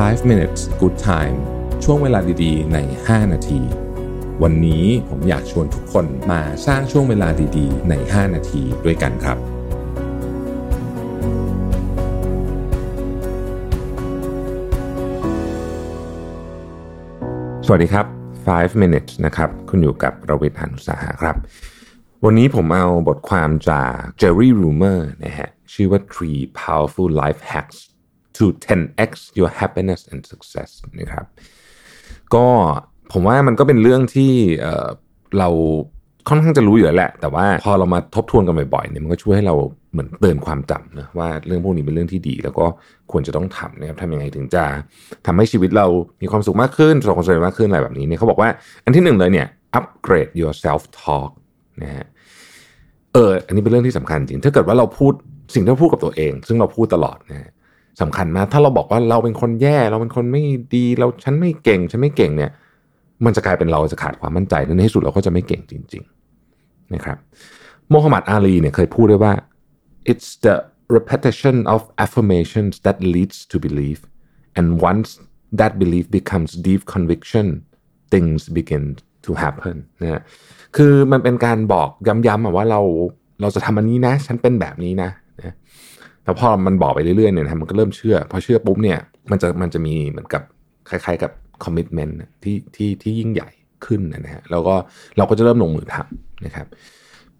5 minutes good time ช่วงเวลาดีๆ ใน 5 นาที วันนี้ผมอยากชวนทุกคนมาสร้างช่วงเวลาดีๆ ใน 5 นาทีด้วยกันครับ สวัสดีครับ 5 minutes นะครับ คุณอยู่กับระวิทย์หันุสาหะครับ วันนี้ผมเอาบทความจาก Jerry Rumer นะฮะ ชื่อว่า Three Powerful Life Hacks to 10x your happiness and success นะครับ ก็ผมว่ามันก็เป็นเรื่องที่เเราค่อนข้างจะรู้อยู่แล้วแหละ แต่ว่าพอเรามาทบทวนกันบ่อยๆเนี่ยมันก็ช่วยให้เราเหมือนเตือนความจำนะว่าเรื่องพวกนี้เป็นเรื่องที่ดี แล้วก็ควรจะต้องทำนะครับทำยังไงถึงจะทำให้ชีวิตเรามีความสุขมากขึ้นประสบความสำเร็จมากขึ้นอะไรแบบนี้เนี่ยเขาบอกว่าอันที่หนึ่งเลยเนี่ย upgrade your self talk นะฮะเอออันนี้เป็นเรื่องที่สำคัญจริง ถ้าเกิดว่าเราพูดสิ่งที่เราพูดกับตัวเอง ซึ่งเราพูดตลอดนะฮะ สำคัญมาก ถ้าเราบอกว่าเราเป็นคนแย่ เราเป็นคนไม่ดีเราฉันไม่เก่งฉันไม่เก่งเนี่ย มันจะกลายเป็นเราจะขาดความมั่นใจในที่สุดเราก็จะไม่เก่งจริง ๆ นะครับโมฮัมหมัดอาลีเนี่ยเคยพูดด้วยว่า it's the repetition of affirmations that leads to belief and once that belief becomes deep conviction things begin to happen นะฮะคือมันเป็นการบอกย้ำๆว่าเราเราจะทำอันนี้นะ ฉันเป็นแบบนี้นะนะ แต่พอมันบอกไปเรื่อยๆเนี่ยนะมันก็เริ่มเชื่อ พอเชื่อปุ๊บเนี่ยมันจะมันจะมีเหมือนกับคล้ายๆกับคอมมิชเมนต์ที่ที่ที่ยิ่งใหญ่ขึ้นนะฮะแล้วก็เราก็จะเริ่มลงมือทำนะครับ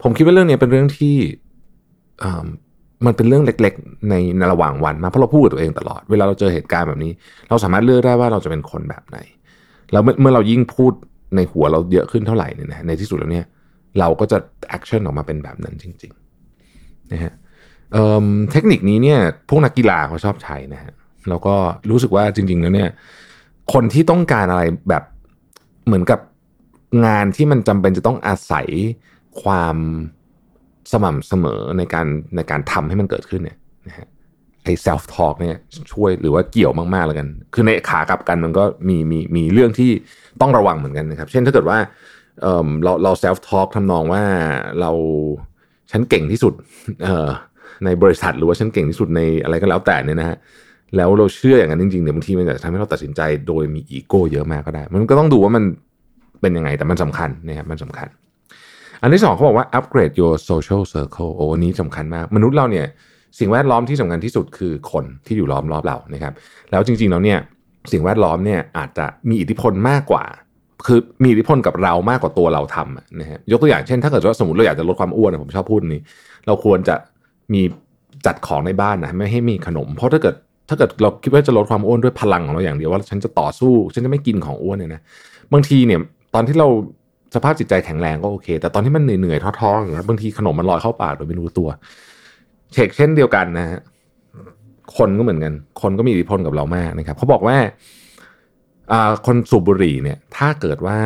ผมคิดว่าเรื่องนี้เป็นเรื่องที่มันเป็นเรื่องเล็ก ๆ ในในระหว่างวันมาเพราะเราพูดกับตัวเองตลอดเวลาเราเจอเหตุการณ์แบบนี้ เราสามารถเลือกได้ว่าเราจะเป็นคนแบบไหนแล้วเมื่อเรายิ่งพูดในหัวเราเยอะขึ้นเท่าไหร่เนี่ยนะในที่สุดแล้วเนี่ย เราก็จะ action ออกมาเป็นแบบนั้นจริงๆนะฮะ เเทคนิคนี้เนี่ยพวกนักกีฬาเขาชอบใช้นะฮะแล้วก็รู้สึกว่าจริง ๆ แล้วเนี่ย คนที่ต้องการอะไรแบบเหมือนกับงานที่มันจำเป็นจะต้องอาศัยความสม่ำเสมอในการในการทำให้มันเกิดขึ้นเนี่ยนะฮะไอ้ self talk เนี่ยช่วยหรือว่าเกี่ยวมากๆแล้วกัน คือในขากลับกันมันก็มีมีมีเรื่องที่ต้องระวังเหมือนกันนะครับ เช่นถ้าเกิดว่าเเราเรา self talk ทำนองว่าเราฉันเก่งที่สุด ในบริษัทหรือว่าฉันเก่งที่สุดในอะไรก็แล้วแต่เนี่ยนะฮะแล้วเราเชื่ออย่างนั้นจริงๆเนี่ยบางทีมันจะทำให้เราตัดสินใจโดยมีอีโก้เยอะมากก็ได้ มันก็ต้องดูว่ามันเป็นยังไงแต่มันสำคัญนะครับมันสำคัญ อันที่สองเขาบอกว่า upgrade your social circle โอ้อันนี้สำคัญมาก มนุษย์เราเนี่ยสิ่งแวดล้อมที่สำคัญที่สุดคือคนที่อยู่ล้อมรอบเรานะครับ แล้วจริงๆแล้วเนี่ยสิ่งแวดล้อมเนี่ยอาจจะมีอิทธิพลมากกว่า คือมีอิทธิพลกับเรามากกว่าตัวเราทำนะฮะยกตัวอย่างเช่น ถ้าเกิดว่าสมมติเราอยากจะลดความอ้วนผมชอบพูดนี้ เราควรจะ มีจัดของในบ้านนะไม่ให้มีขนม เพราะถ้าเกิดถ้าเกิดเราคิดว่าจะลดความอ้วนด้วยพลังของเราอย่างเดียวว่าฉันจะต่อสู้ฉันจะไม่กินของอ้วนเนี่ยนะบางทีเนี่ยตอนที่เราสภาพจิตใจแข็งแรงก็โอเค แต่ตอนที่มันเหนื่อยๆท้อๆอย่างเงี้ยบางทีขนมมันลอยเข้าปากโดยไม่รู้ตัวเช็คเช่นเดียวกันนะฮะคนก็เหมือนกัน คนก็มีอิทธิพลกับเรามากนะครับเขาบอกว่าคนสูบบุหรี่เนี่ย ถ้าเกิดว่า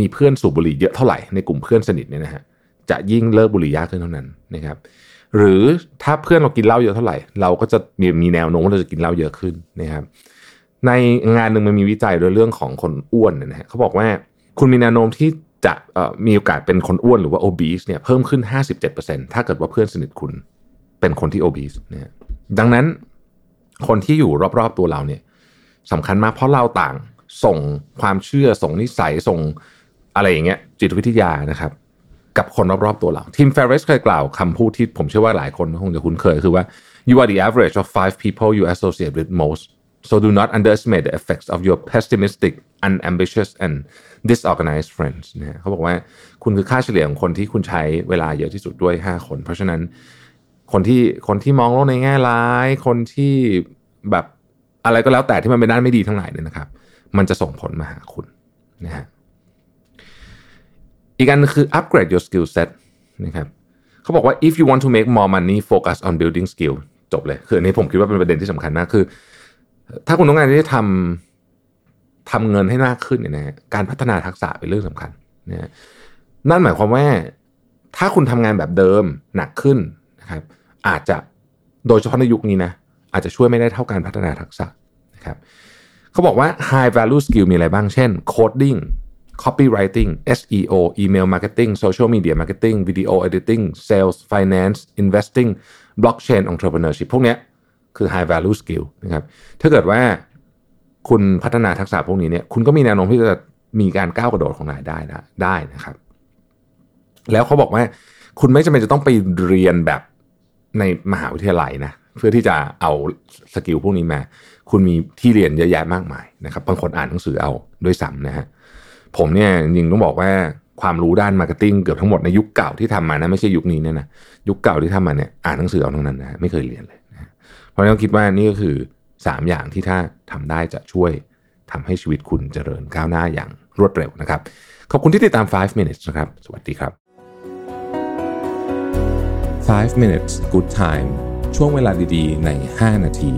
มีเพื่อนสูบบุหรี่เยอะเท่าไหร่ในกลุ่มเพื่อนสนิทเนี่ยนะฮะจะยิ่งเลิกบุหรี่ยากขึ้นเท่านั้นนะครับ หรือถ้าเพื่อนเรากินเหล้าเยอะเท่าไหร่ เราก็จะมีมีแนวโน้มว่าเราจะกินเหล้าเยอะขึ้นนะครับในงานหนึ่งมันมีวิจัยโดยเรื่องของคนอ้วนนะฮะเขาบอกว่าคุณมีแนวโน้มที่จะมีโอกาสเป็นคนอ้วนหรือว่า obese เนี่ยเพิ่มขึ้น 57%ถ้าเกิดว่าเพื่อนสนิทคุณเป็นคนที่ obese นะดังนั้นคนที่อยู่รอบๆตัวเราเนี่ยสำคัญมากเพราะเราต่างส่งความเชื่อส่งนิสัยส่งอะไรอย่างเงี้ยจิตวิทยานะครับ กับคนรอบๆตัวเราทีมเฟรสเคยกล่าวคำพูดที่ผมเชื่อว่าหลายคนคงจะคุ้นเคยคือว่า you are the average of five people you associate with most so do not underestimate the effects of your pessimistic unambitious and disorganized friends นะเขาบอกว่าคุณคือค่าเฉลี่ยของคนที่คุณใช้เวลาเยอะที่สุดด้วย 5 คน เพราะฉะนั้นคนที่คนที่มองโลกในแง่ร้าย คนที่แบบอะไรก็แล้วแต่ที่มันเป็นด้านไม่ดีทั้งหลายเนี่ยนะครับ มันจะส่งผลมาหาคุณนะฮะ อีกอันคือ upgrade your skill set นะครับเขาบอกว่า if you want to make more money focus on building skill จบเลย คืออันนี้ผมคิดว่าเป็นประเด็นที่สำคัญมากคือ ถ้าคุณต้องการที่จะทำทำเงินให้มากขึ้นเนี่ยนะการพัฒนาทักษะเป็นเรื่องสำคัญนะนั่นหมายความว่าถ้าคุณทำงานแบบเดิมหนักขึ้นนะครับ อาจจะโดยเฉพาะในยุคนี้นะอาจจะช่วยไม่ได้เท่าการพัฒนาทักษะนะครับเขาบอกว่า high value skill มีอะไรบ้าง เช่น coding copywriting SEO email marketing social media marketing video editing sales finance investing blockchain entrepreneurship พวกนี้คือ high value skill นะครับถ้าเกิดว่าคุณพัฒนาทักษะพวกนี้เนี่ยคุณก็มีแนวโน้มที่จะมีการก้าวกระโดดของรายได้นะได้นะครับ แล้วเขาบอกว่า คุณไม่จำเป็นจะต้องไปเรียนแบบในมหาวิทยาลัยนะเพื่อที่จะเอา skill พวกนี้มา คุณมีที่เรียนเยอะแยะมากมายนะครับบางคนอ่านหนังสือเอาด้วยซ้ำนะฮะ ผมเนี่ยจริงต้องบอกว่าความรู้ด้าน marketing เกือบทั้งหมดในยุคเก่าที่ทำมานะไม่ใช่ยุคนี้เนี่ยนะยุคเก่าที่ทำมาเนี่ยอ่านหนังสือเอาทั้งนั้นนะไม่เคยเรียนเลยนะเพราะฉะนั้นคิดว่านี่ก็คือ 3 อย่างที่ถ้าทำได้จะช่วยทำให้ชีวิตคุณเจริญก้าวหน้าอย่างรวดเร็วนะครับ ขอบคุณที่ติดตาม 5 minutes นะครับ สวัสดีครับ 5 minutes good time ช่วงเวลาดีๆ ใน 5 นาที